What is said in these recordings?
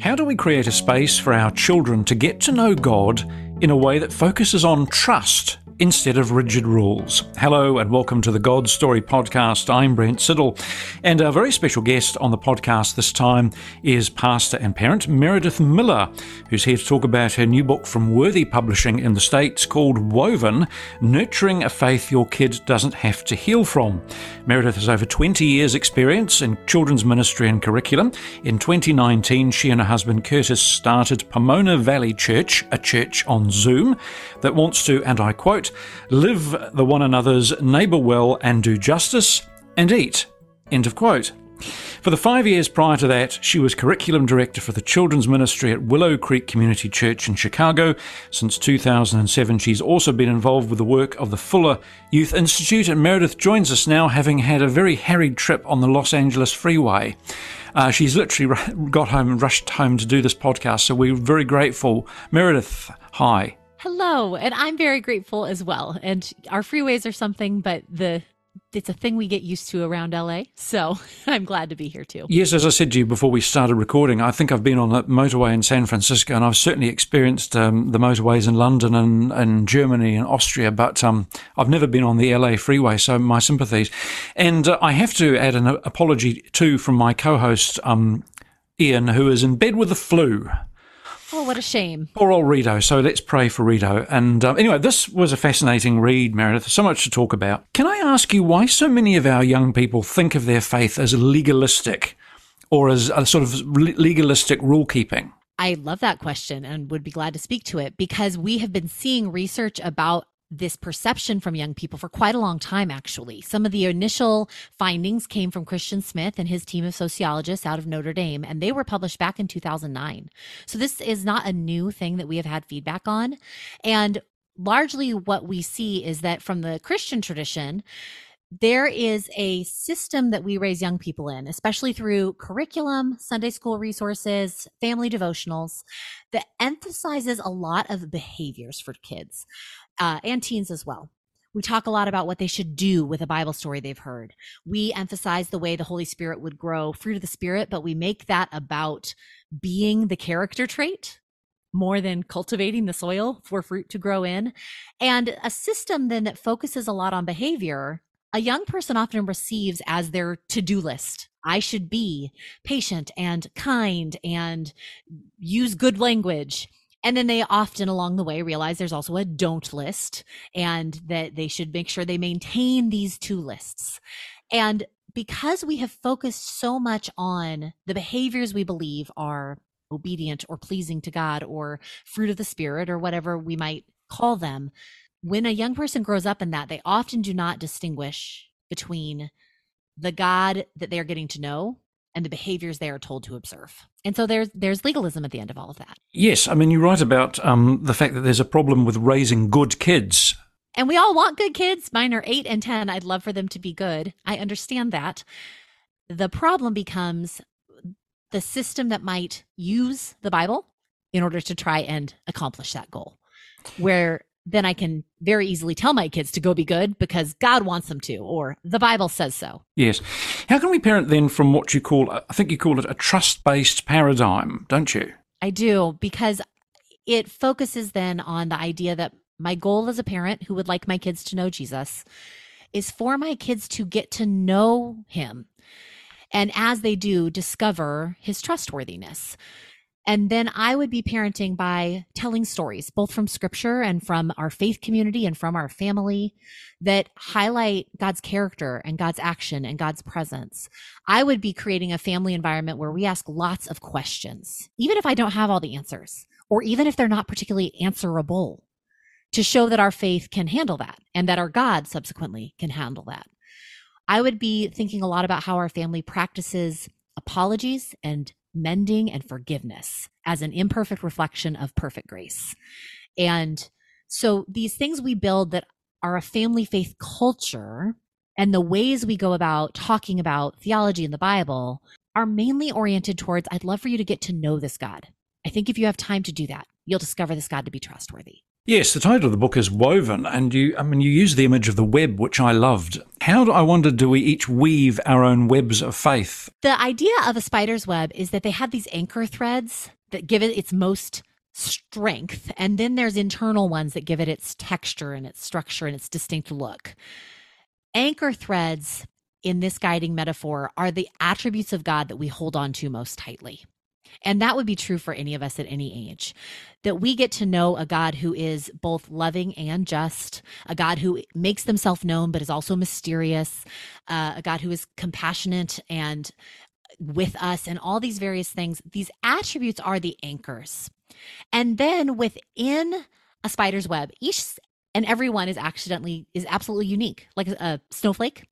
How do we create a space for our children to get to know God in a way that focuses on trust instead of rigid rules. Hello and welcome to the God Story podcast. I'm Brent Siddle, and our very special guest on the podcast this time is pastor and parent Meredith Miller, who's here to talk about her new book from Worthy Publishing in the States called Woven Nurturing a Faith Your Kid Doesn't Have to Heal From. Meredith has over 20 years' experience in children's ministry and curriculum. In 2019, she and her husband Curtis started Pomona Valley Church, a church on Zoom that wants to, and I quote, live the one another's neighbour well and do justice and eat. End of quote. For the five years prior to that, she was curriculum director for the children's ministry at Willow Creek Community Church in Chicago. Since 2007, she's also been involved with the work of the Fuller Youth Institute. And Meredith joins us now, having had a very harried trip on the Los Angeles freeway. Uh, she's literally got home and rushed home to do this podcast, so we're very grateful. Meredith, hi. Hello, and I'm very grateful as well. And our freeways are something, but the it's a thing we get used to around LA. So I'm glad to be here too. Yes, as I said to you before we started recording, I think I've been on the motorway in San Francisco and I've certainly experienced um, the motorways in London and, and Germany and Austria, but um, I've never been on the LA freeway, so my sympathies. And uh, I have to add an apology too from my co host, um, Ian, who is in bed with the flu. Oh, what a shame. Poor old Rito. So let's pray for Rito. And um, anyway, this was a fascinating read, Meredith. So much to talk about. Can I ask you why so many of our young people think of their faith as legalistic or as a sort of legalistic rule keeping? I love that question and would be glad to speak to it because we have been seeing research about this perception from young people for quite a long time, actually. Some of the initial findings came from Christian Smith and his team of sociologists out of Notre Dame, and they were published back in 2009. So this is not a new thing that we have had feedback on. And largely what we see is that from the Christian tradition, there is a system that we raise young people in, especially through curriculum, Sunday school resources, family devotionals, that emphasizes a lot of behaviors for kids uh, and teens as well. We talk a lot about what they should do with a Bible story they've heard. We emphasize the way the Holy Spirit would grow fruit of the Spirit, but we make that about being the character trait more than cultivating the soil for fruit to grow in. And a system then that focuses a lot on behavior, a young person often receives as their to do list. I should be patient and kind and use good language and then they often along the way realize there's also a don't list and that they should make sure they maintain these two lists. And because we have focused so much on the behaviors we believe are obedient or pleasing to God or fruit of the spirit or whatever we might call them, when a young person grows up in that, they often do not distinguish between the God that they're getting to know and the behaviors they are told to observe. And so there's there's legalism at the end of all of that. Yes, I mean you write about um, the fact that there's a problem with raising good kids. And we all want good kids. Mine are eight and ten. I'd love for them to be good. I understand that. The problem becomes the system that might use the Bible in order to try and accomplish that goal. Where then I can very easily tell my kids to go be good because God wants them to, or the Bible says so. Yes. How can we parent then from what you call, I think you call it a trust based paradigm, don't you? I do, because it focuses then on the idea that my goal as a parent who would like my kids to know Jesus is for my kids to get to know him. And as they do, discover his trustworthiness. And then I would be parenting by telling stories, both from scripture and from our faith community and from our family that highlight God's character and God's action and God's presence. I would be creating a family environment where we ask lots of questions, even if I don't have all the answers, or even if they're not particularly answerable, to show that our faith can handle that and that our God subsequently can handle that. I would be thinking a lot about how our family practices apologies and mending and forgiveness as an imperfect reflection of perfect grace. And so these things we build that are a family faith culture and the ways we go about talking about theology in the Bible are mainly oriented towards I'd love for you to get to know this God. I think if you have time to do that, you'll discover this God to be trustworthy. Yes, the title of the book is Woven, and you, I mean, you use the image of the web, which I loved. How, do, I wonder, do we each weave our own webs of faith? The idea of a spider's web is that they have these anchor threads that give it its most strength, and then there's internal ones that give it its texture and its structure and its distinct look. Anchor threads in this guiding metaphor are the attributes of God that we hold on to most tightly. And that would be true for any of us at any age. That we get to know a God who is both loving and just, a God who makes himself known but is also mysterious, uh, a God who is compassionate and with us, and all these various things. These attributes are the anchors. And then within a spider's web, each and everyone is accidentally is absolutely unique, like a, a snowflake.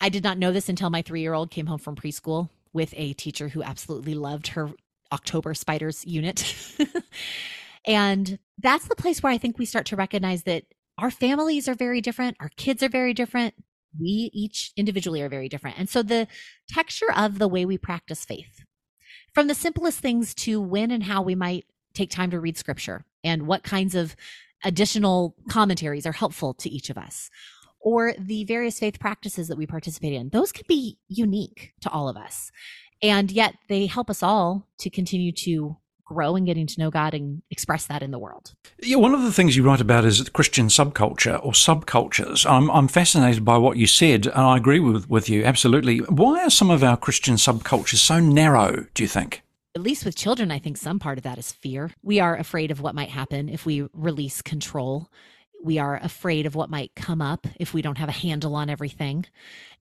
I did not know this until my three year old came home from preschool with a teacher who absolutely loved her October Spiders unit. and that's the place where I think we start to recognize that our families are very different, our kids are very different, we each individually are very different. And so the texture of the way we practice faith, from the simplest things to when and how we might take time to read scripture and what kinds of additional commentaries are helpful to each of us or the various faith practices that we participate in those can be unique to all of us and yet they help us all to continue to grow and getting to know God and express that in the world. Yeah, one of the things you write about is Christian subculture or subcultures. I'm, I'm fascinated by what you said, and I agree with, with you absolutely. Why are some of our Christian subcultures so narrow, do you think? At least with children, I think some part of that is fear. We are afraid of what might happen if we release control. We are afraid of what might come up if we don't have a handle on everything.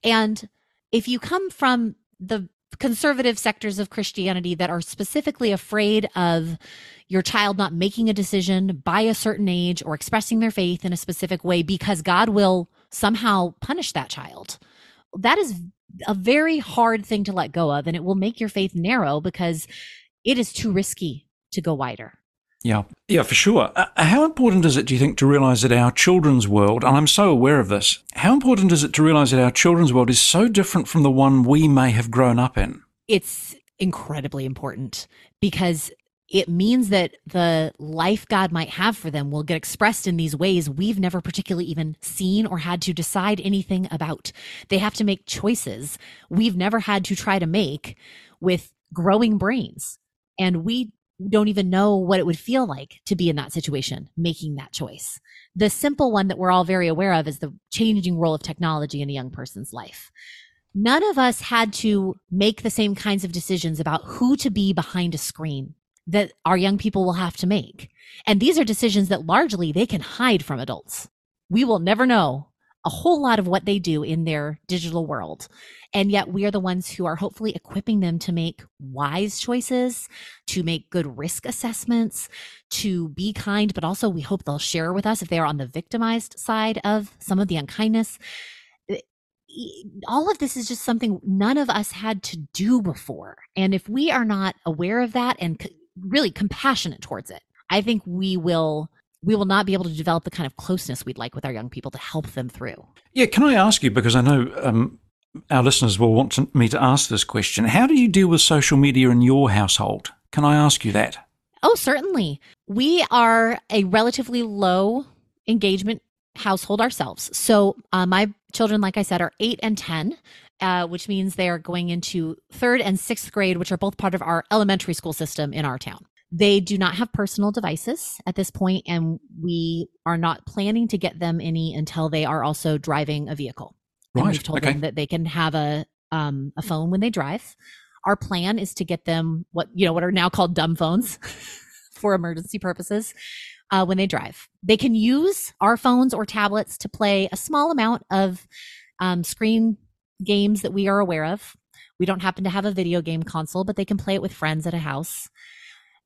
And if you come from the conservative sectors of Christianity that are specifically afraid of your child not making a decision by a certain age or expressing their faith in a specific way because God will somehow punish that child. That is a very hard thing to let go of, and it will make your faith narrow because it is too risky to go wider. Yeah, yeah, for sure. Uh, how important is it, do you think, to realize that our children's world, and I'm so aware of this, how important is it to realize that our children's world is so different from the one we may have grown up in? It's incredibly important because it means that the life God might have for them will get expressed in these ways we've never particularly even seen or had to decide anything about. They have to make choices we've never had to try to make with growing brains. And we don't even know what it would feel like to be in that situation, making that choice. The simple one that we're all very aware of is the changing role of technology in a young person's life. None of us had to make the same kinds of decisions about who to be behind a screen that our young people will have to make. And these are decisions that largely they can hide from adults. We will never know a whole lot of what they do in their digital world. And yet we are the ones who are hopefully equipping them to make wise choices, to make good risk assessments, to be kind, but also we hope they'll share with us if they are on the victimized side of some of the unkindness. All of this is just something none of us had to do before. And if we are not aware of that and really compassionate towards it, I think we will we will not be able to develop the kind of closeness we'd like with our young people to help them through. Yeah, can I ask you, because I know um, our listeners will want to, me to ask this question how do you deal with social media in your household? Can I ask you that? Oh, certainly. We are a relatively low engagement household ourselves. So, uh, my children, like I said, are eight and 10. Uh, which means they are going into third and sixth grade, which are both part of our elementary school system in our town. They do not have personal devices at this point, and we are not planning to get them any until they are also driving a vehicle. Right. And we've told okay. them that they can have a um, a phone when they drive. Our plan is to get them what you know what are now called dumb phones for emergency purposes uh, when they drive. They can use our phones or tablets to play a small amount of um, screen games that we are aware of. We don't happen to have a video game console, but they can play it with friends at a house.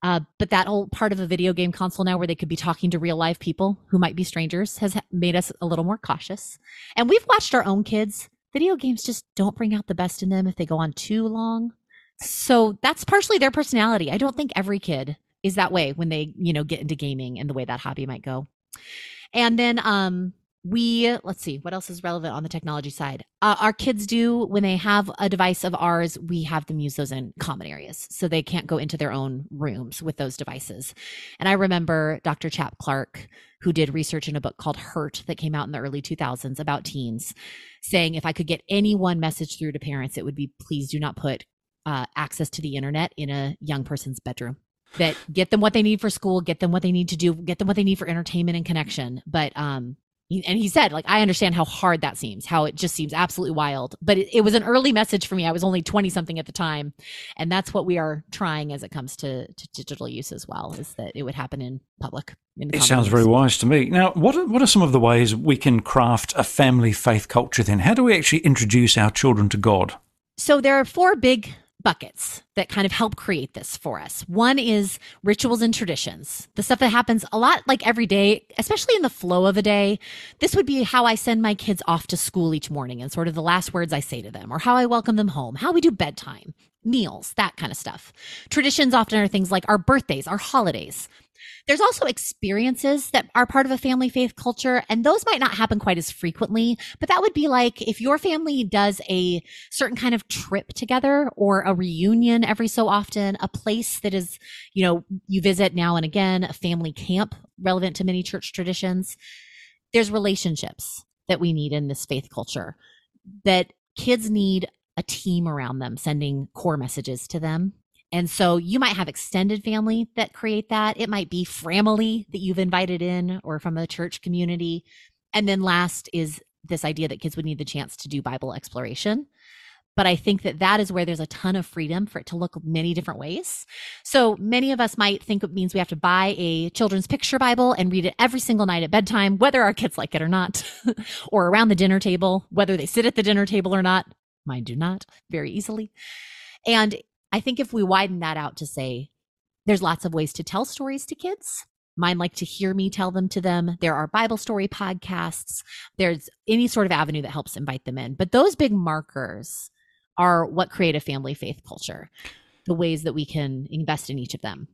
Uh, but that whole part of a video game console now where they could be talking to real life people who might be strangers has made us a little more cautious. And we've watched our own kids. Video games just don't bring out the best in them if they go on too long. So that's partially their personality. I don't think every kid is that way when they, you know, get into gaming and the way that hobby might go. And then um we let's see what else is relevant on the technology side? Uh, our kids do when they have a device of ours we have them use those in common areas so they can't go into their own rooms with those devices. And i remember dr chap clark who did research in a book called hurt that came out in the early 2000s about teens saying if i could get any one message through to parents it would be please do not put uh, access to the internet in a young person's bedroom. That get them what they need for school get them what they need to do get them what they need for entertainment and connection. But um and he said like i understand how hard that seems how it just seems absolutely wild. But it, it, was an early message for me. I was only 20 something at the time and that's what we are trying as it comes to, to digital use as well is that it would happen in public in it sounds very wise to me. Now what are, what are some of the ways we can craft a family faith culture then? How do we actually introduce our children to god? So there are four big buckets that kind of help create this for us. One is rituals and traditions, the stuff that happens a lot like every day, especially in the flow of a day. This would be how I send my kids off to school each morning and sort of the last words I say to them, or how I welcome them home, how we do bedtime, meals, that kind of stuff. Traditions often are things like our birthdays, our holidays, there's also experiences that are part of a family faith culture, and those might not happen quite as frequently, but that would be like if your family does a certain kind of trip together or a reunion every so often, a place that is, you know, you visit now and again, a family camp relevant to many church traditions. There's relationships that we need in this faith culture that kids need a team around them sending core messages to them and so you might have extended family that create that. It might be family that you've invited in or from a church community. And then last is this idea that kids would need the chance to do Bible exploration. But I think that that is where there's a ton of freedom for it to look many different ways. So many of us might think it means we have to buy a children's picture Bible and read it every single night at bedtime, whether our kids like it or not, or around the dinner table, whether they sit at the dinner table or not. Mine do not very easily. And I think if we widen that out to say there's lots of ways to tell stories to kids, mine like to hear me tell them to them. There are Bible story podcasts. There's any sort of avenue that helps invite them in. But those big markers are what create a family faith culture, the ways that we can invest in each of them.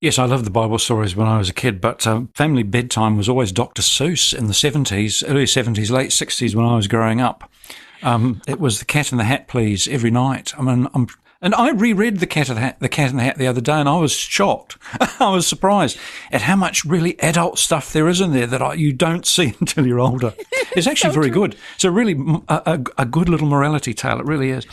Yes, I loved the Bible stories when I was a kid, but um, family bedtime was always Dr. Seuss in the 70s, early 70s, late 60s when I was growing up. Um, it was the Cat in the Hat, please, every night. I mean, I'm and I reread the Cat, the, Hat, the Cat in the Hat the other day, and I was shocked. I was surprised at how much really adult stuff there is in there that I, you don't see until you're older. It's actually very good. It's a really a, a, a, good little morality tale. It really is.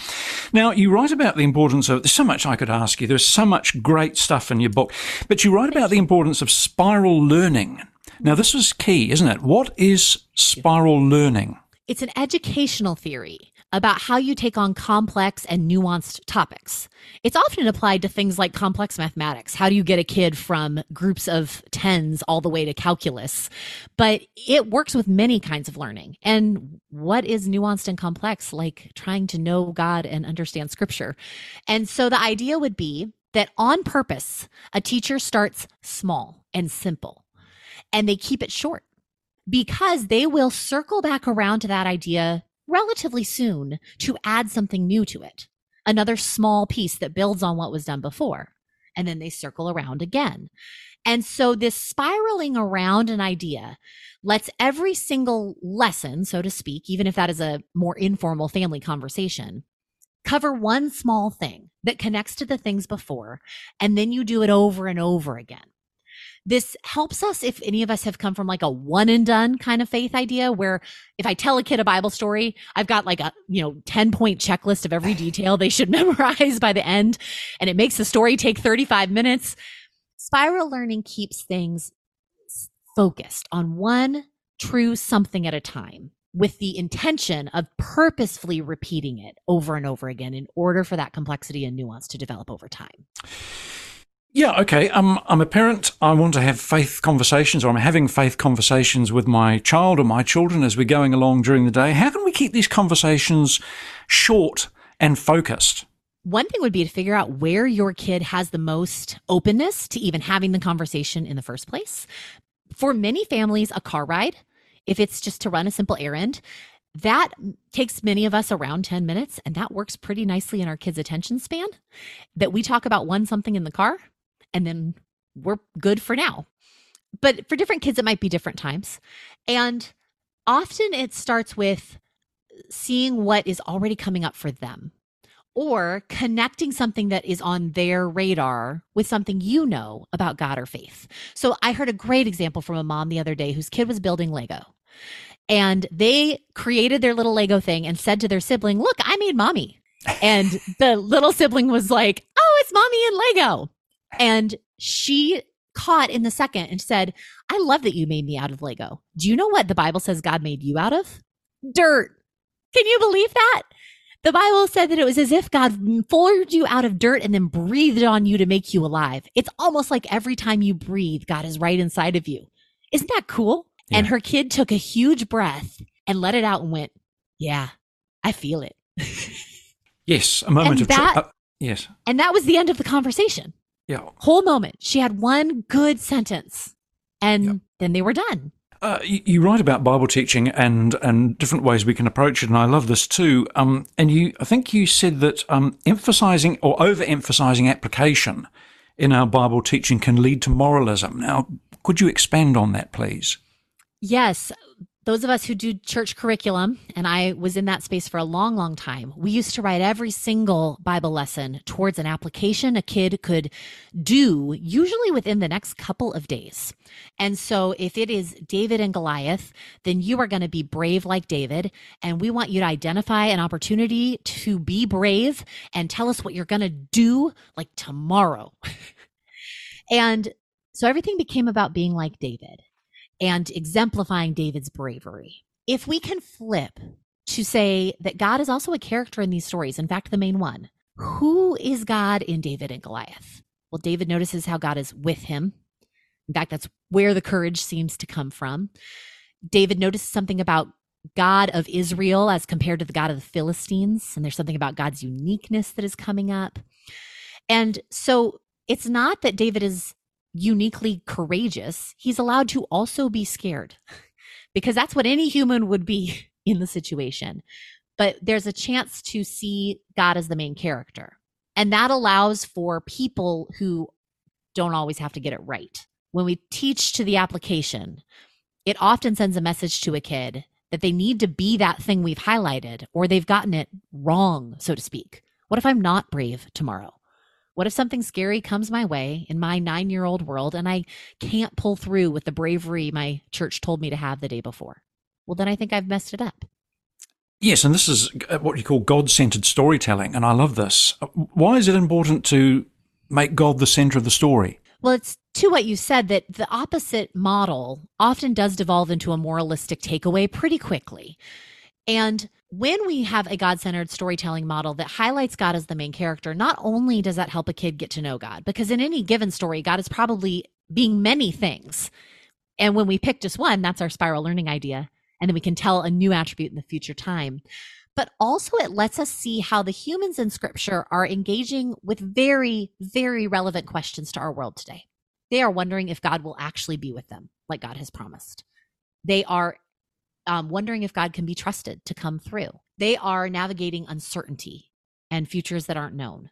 Now you write about the importance of. There's so much I could ask you. There's so much great stuff in your book, but you write about the importance of spiral learning. Now this is key, isn't it? What is spiral learning? It's an educational theory about how you take on complex and nuanced topics. It's often applied to things like complex mathematics. How do you get a kid from groups of tens all the way to calculus? But it works with many kinds of learning. And what is nuanced and complex? Like trying to know God and understand scripture. And so the idea would be that on purpose, a teacher starts small and simple and they keep it short because they will circle back around to that idea relatively soon to add something new to it, another small piece that builds on what was done before. And then they circle around again. And so this spiraling around an idea lets every single lesson, so to speak, even if that is a more informal family conversation, cover one small thing that connects to the things before. And then you do it over and over again this helps us if any of us have come from like a one and done kind of faith idea where if I tell a kid a Bible story, I've got like a, you know, 10 point checklist of every detail they should memorize by the end. And it makes the story take 35 minutes. Spiral learning keeps things focused on one true something at a time with the intention of purposefully repeating it over and over again in order for that complexity and nuance to develop over time. Yeah, okay. Um, I'm a parent. I want to have faith conversations, or I'm having faith conversations with my child or my children as we're going along during the day. How can we keep these conversations short and focused? One thing would be to figure out where your kid has the most openness to even having the conversation in the first place. For many families, a car ride, if it's just to run a simple errand, that takes many of us around 10 minutes, and that works pretty nicely in our kids' attention span. That we talk about one something in the car and then we're good for now. But for different kids, it might be different times. And often it starts with seeing what is already coming up for them or connecting something that is on their radar with something you know about God or faith. So I heard a great example from a mom the other day whose kid was building Lego. And they created their little Lego thing and said to their sibling, Look, I made mommy. And the little sibling was like, Oh, it's mommy and Lego. And she caught in the second and said, I love that you made me out of Lego. Do you know what the Bible says God made you out of? Dirt. Can you believe that? The Bible said that it was as if God formed you out of dirt and then breathed on you to make you alive. It's almost like every time you breathe, God is right inside of you. Isn't that cool? Yeah. And her kid took a huge breath and let it out and went, Yeah, I feel it. yes, a moment and of that, tr- uh, yes. And that was the end of the conversation. Yeah. Whole moment. She had one good sentence and then they were done. Uh, you, you, write about Bible teaching and and different ways we can approach it, and I love this too. Um, and you, I think you said that um, emphasizing or overemphasizing application in our Bible teaching can lead to moralism. Now, could you expand on that, please? Yes those of us who do church curriculum, and I was in that space for a long, long time, we used to write every single Bible lesson towards an application a kid could do, usually within the next couple of days. And so if it is David and Goliath, then you are going to be brave like David. And we want you to identify an opportunity to be brave and tell us what you're going to do like tomorrow. and so everything became about being like David and exemplifying David's bravery. If we can flip to say that God is also a character in these stories, in fact, the main one, who is God in David and Goliath? Well, David notices how God is with him. In fact, that's where the courage seems to come from. David notices something about God of Israel as compared to the God of the Philistines. And there's something about God's uniqueness that is coming up. And so it's not that David is uniquely courageous, he's allowed to also be scared because that's what any human would be in the situation. But there's a chance to see God as the main character. And that allows for people who don't always have to get it right. When we teach to the application, it often sends a message to a kid that they need to be that thing we've highlighted or they've gotten it wrong, so to speak. What if I'm not brave tomorrow? What if something scary comes my way in my nine year old world and I can't pull through with the bravery my church told me to have the day before? Well, then I think I've messed it up. Yes, and this is uh, what you call God centered storytelling. And I love this. Uh, why is it important to make God the center of the story? Well, it's to what you said that the opposite model often does devolve into a moralistic takeaway pretty quickly. And when we have a God centered storytelling model that highlights God as the main character, not only does that help a kid get to know God, because in any given story, God is probably being many things. And when we pick just one, that's our spiral learning idea. And then we can tell a new attribute in the future time. But also, it lets us see how the humans in scripture are engaging with very, very relevant questions to our world today. They are wondering if God will actually be with them, like God has promised. They are um, wondering if God can be trusted to come through. They are navigating uncertainty and futures that aren't known.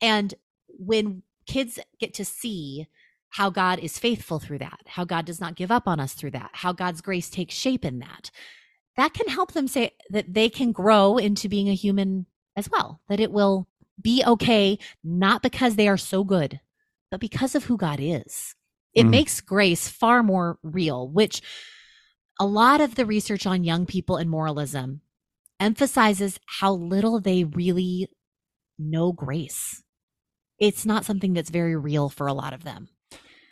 And when kids get to see how God is faithful through that, how God does not give up on us through that, how God's grace takes shape in that, that can help them say that they can grow into being a human as well, that it will be okay, not because they are so good, but because of who God is. It mm. makes grace far more real, which a lot of the research on young people and moralism emphasizes how little they really know grace. It's not something that's very real for a lot of them.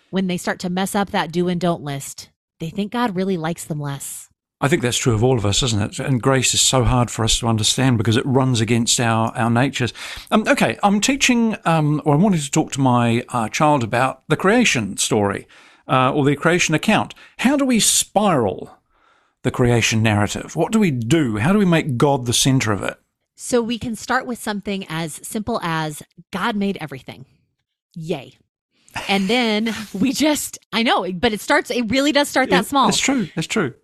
When they start to mess up that do and don't list, they think God really likes them less. I think that's true of all of us, isn't it? And grace is so hard for us to understand because it runs against our, our natures. Um, okay, I'm teaching, um, or I wanted to talk to my uh, child about the creation story uh, or the creation account. How do we spiral the creation narrative? What do we do? How do we make God the center of it? So we can start with something as simple as God made everything. Yay. And then we just, I know, but it starts, it really does start that small. That's true. That's true.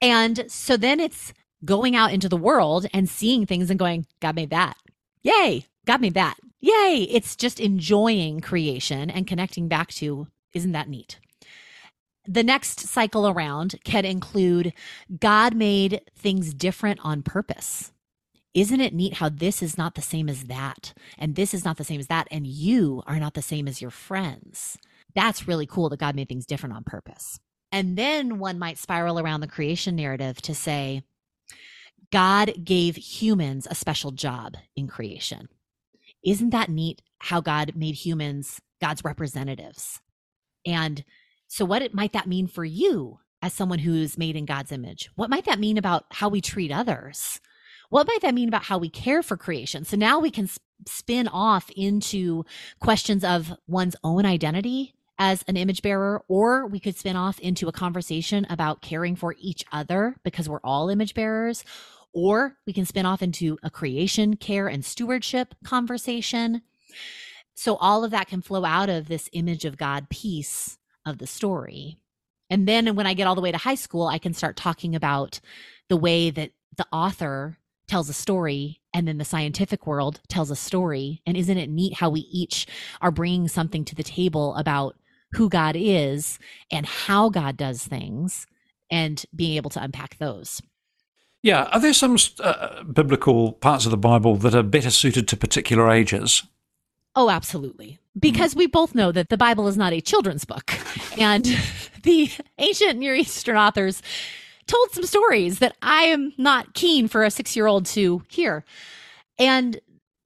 And so then it's going out into the world and seeing things and going, God made that. Yay. God made that. Yay. It's just enjoying creation and connecting back to, isn't that neat? The next cycle around can include God made things different on purpose. Isn't it neat how this is not the same as that? And this is not the same as that. And you are not the same as your friends. That's really cool that God made things different on purpose. And then one might spiral around the creation narrative to say, God gave humans a special job in creation. Isn't that neat how God made humans God's representatives? And so, what it, might that mean for you as someone who's made in God's image? What might that mean about how we treat others? What might that mean about how we care for creation? So now we can spin off into questions of one's own identity as an image bearer, or we could spin off into a conversation about caring for each other because we're all image bearers, or we can spin off into a creation, care, and stewardship conversation. So all of that can flow out of this image of God piece of the story. And then when I get all the way to high school, I can start talking about the way that the author tells a story and then the scientific world tells a story. And isn't it neat how we each are bringing something to the table about who God is and how God does things and being able to unpack those? Yeah. Are there some uh, biblical parts of the Bible that are better suited to particular ages? Oh, absolutely. Mm-hmm. Because we both know that the Bible is not a children's book. And the ancient Near Eastern authors told some stories that I am not keen for a six year old to hear. And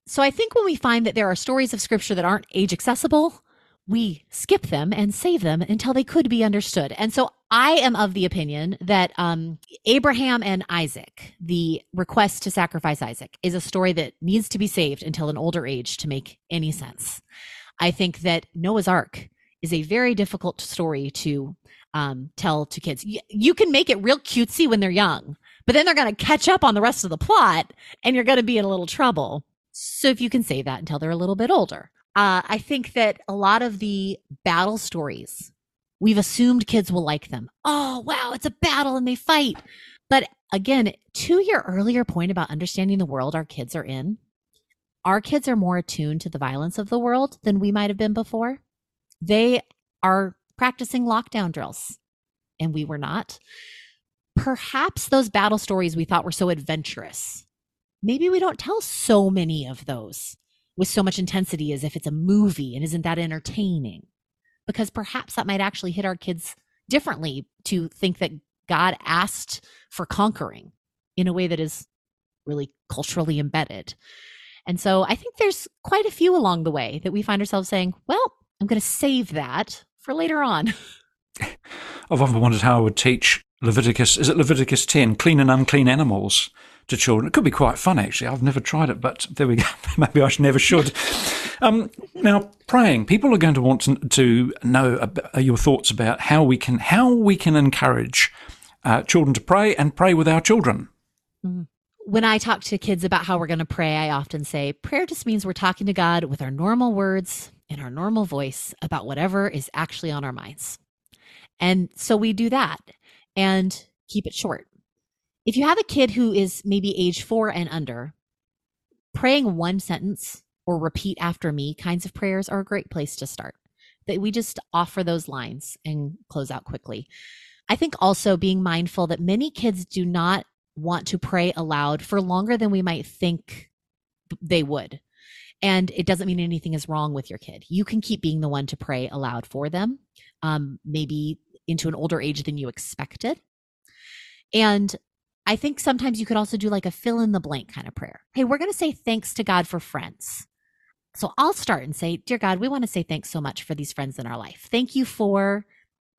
so I think when we find that there are stories of scripture that aren't age accessible, we skip them and save them until they could be understood. And so I am of the opinion that um, Abraham and Isaac, the request to sacrifice Isaac, is a story that needs to be saved until an older age to make any sense. I think that Noah's Ark is a very difficult story to um, tell to kids. Y- you can make it real cutesy when they're young, but then they're going to catch up on the rest of the plot and you're going to be in a little trouble. So if you can say that until they're a little bit older. Uh, I think that a lot of the battle stories, we've assumed kids will like them. Oh, wow, it's a battle and they fight. But again, to your earlier point about understanding the world our kids are in, our kids are more attuned to the violence of the world than we might have been before. They are practicing lockdown drills, and we were not. Perhaps those battle stories we thought were so adventurous, maybe we don't tell so many of those with so much intensity as if it's a movie and isn't that entertaining? Because perhaps that might actually hit our kids differently to think that God asked for conquering in a way that is really culturally embedded. And so I think there's quite a few along the way that we find ourselves saying, well, I'm going to save that for later on. I've often wondered how I would teach Leviticus, is it Leviticus 10, clean and unclean animals to children. It could be quite fun, actually. I've never tried it, but there we go. Maybe I should, never should. Um, now, praying. People are going to want to, to know about, uh, your thoughts about how we can how we can encourage uh, children to pray and pray with our children. Mm-hmm. When I talk to kids about how we're going to pray, I often say prayer just means we're talking to God with our normal words in our normal voice about whatever is actually on our minds. And so we do that and keep it short if you have a kid who is maybe age four and under, praying one sentence or repeat after me kinds of prayers are a great place to start. That we just offer those lines and close out quickly. I think also being mindful that many kids do not want to pray aloud for longer than we might think they would. And it doesn't mean anything is wrong with your kid. You can keep being the one to pray aloud for them, um, maybe into an older age than you expected. And I think sometimes you could also do like a fill in the blank kind of prayer. Hey, we're going to say thanks to God for friends. So I'll start and say, Dear God, we want to say thanks so much for these friends in our life. Thank you for,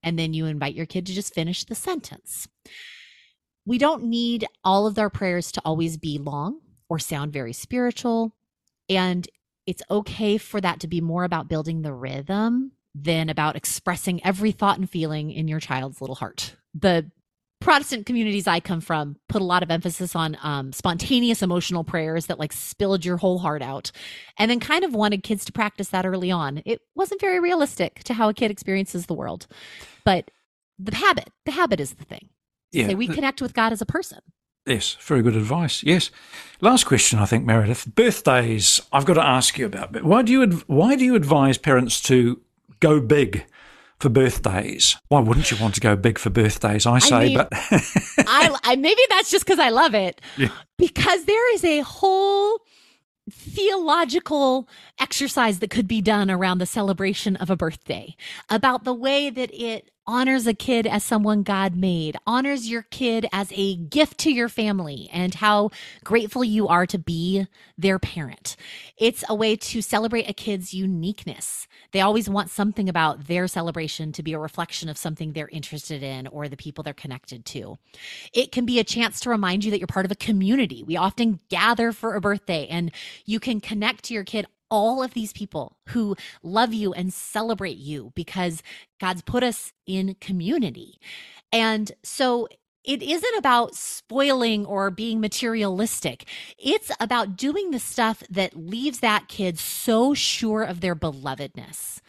and then you invite your kid to just finish the sentence. We don't need all of our prayers to always be long or sound very spiritual. And it's okay for that to be more about building the rhythm than about expressing every thought and feeling in your child's little heart. The Protestant communities I come from put a lot of emphasis on um, spontaneous emotional prayers that like spilled your whole heart out, and then kind of wanted kids to practice that early on. It wasn't very realistic to how a kid experiences the world, but the habit, the habit is the thing. Yeah, we connect with God as a person. Yes, very good advice. Yes. Last question, I think, Meredith. Birthdays. I've got to ask you about. Why do you why do you advise parents to go big for birthdays. Why wouldn't you want to go big for birthdays? I say, I mean, but I, I, maybe that's just because I love it. Yeah. Because there is a whole theological exercise that could be done around the celebration of a birthday about the way that it honors a kid as someone God made, honors your kid as a gift to your family, and how grateful you are to be their parent. It's a way to celebrate a kid's uniqueness. They always want something about their celebration to be a reflection of something they're interested in or the people they're connected to. It can be a chance to remind you that you're part of a community. We often gather for a birthday and you can connect to your kid all of these people who love you and celebrate you because God's put us in community. And so it isn't about spoiling or being materialistic. It's about doing the stuff that leaves that kid so sure of their belovedness.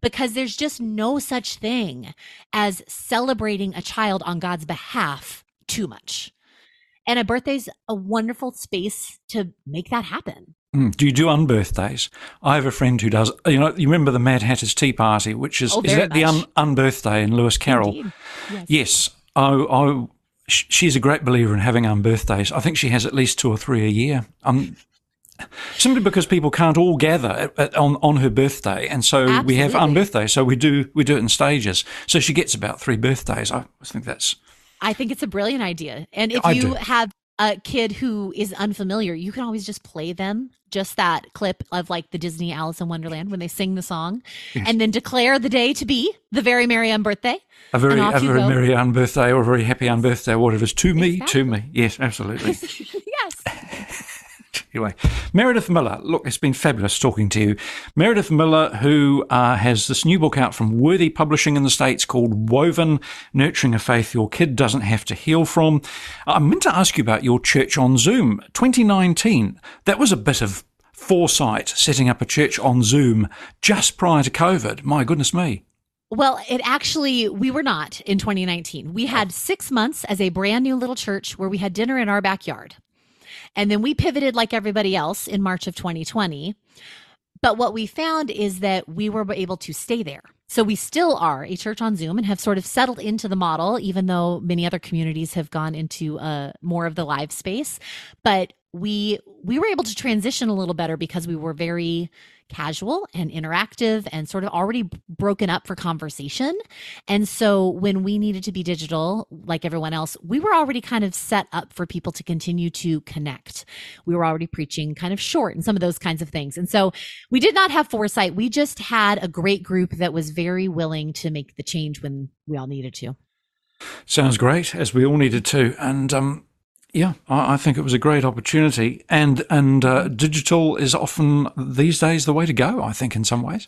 Because there's just no such thing as celebrating a child on God's behalf too much. And a birthday's a wonderful space to make that happen. Mm. Do you do unbirthdays? I have a friend who does. You know, you remember the Mad Hatter's Tea Party, which is oh, is that much. the un, unbirthday in Lewis Carroll? Yes. yes. I, I, she's a great believer in having unbirthdays. I think she has at least two or three a year. Um, simply because people can't all gather at, at, on on her birthday, and so Absolutely. we have unbirthdays. So we do we do it in stages. So she gets about three birthdays. I think that's. I think it's a brilliant idea, and if I you do. have a kid who is unfamiliar, you can always just play them just that clip of like the Disney Alice in Wonderland when they sing the song yes. and then declare the day to be the very Merry unbirthday. A very, a very Merry unbirthday or a very Happy unbirthday or whatever it is. To exactly. me, to me. Yes, absolutely. yes. Anyway, Meredith Miller. Look, it's been fabulous talking to you. Meredith Miller, who uh, has this new book out from Worthy Publishing in the States called Woven Nurturing a Faith Your Kid Doesn't Have to Heal From. I meant to ask you about your church on Zoom 2019. That was a bit of foresight setting up a church on Zoom just prior to COVID. My goodness me. Well, it actually, we were not in 2019. We had six months as a brand new little church where we had dinner in our backyard. And then we pivoted like everybody else in March of 2020. But what we found is that we were able to stay there. So we still are a church on Zoom and have sort of settled into the model, even though many other communities have gone into uh, more of the live space. But we we were able to transition a little better because we were very casual and interactive and sort of already broken up for conversation. And so when we needed to be digital, like everyone else, we were already kind of set up for people to continue to connect. We were already preaching kind of short and some of those kinds of things. And so we did not have foresight. We just had a great group that was very willing to make the change when we all needed to. Sounds great, as we all needed to. And um, yeah, I, think it was a great opportunity, and and uh, digital is often these days the way to go. I think in some ways.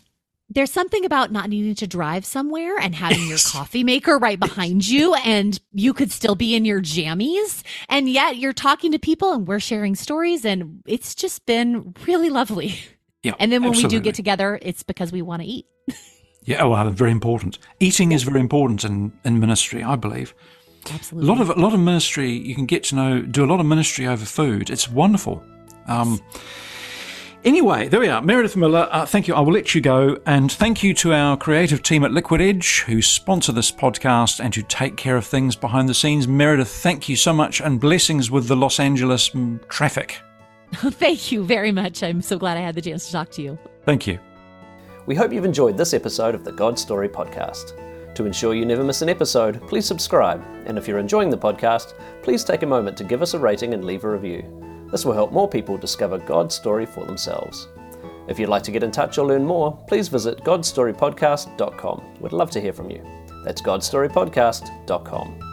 There's something about not needing to drive somewhere and having your coffee maker right behind you, and you could still be in your jammies, and yet you're talking to people, and we're sharing stories, and it's just been really lovely. Yeah, and then when absolutely. we do get together, it's because we want to eat. yeah, well, very important. Eating is very important in in ministry, I believe. Absolutely. A lot of a lot of ministry you can get to know do a lot of ministry over food. It's wonderful. Um, Anyway, there we are. Meredith Miller, uh, thank you. I will let you go. And thank you to our creative team at Liquid Edge who sponsor this podcast and who take care of things behind the scenes. Meredith, thank you so much and blessings with the Los Angeles traffic. thank you very much. I'm so glad I had the chance to talk to you. Thank you. We hope you've enjoyed this episode of the God Story podcast. To ensure you never miss an episode, please subscribe, and if you're enjoying the podcast, please take a moment to give us a rating and leave a review. This will help more people discover God's story for themselves. If you'd like to get in touch or learn more, please visit godstorypodcast.com. We'd love to hear from you. That's godstorypodcast.com.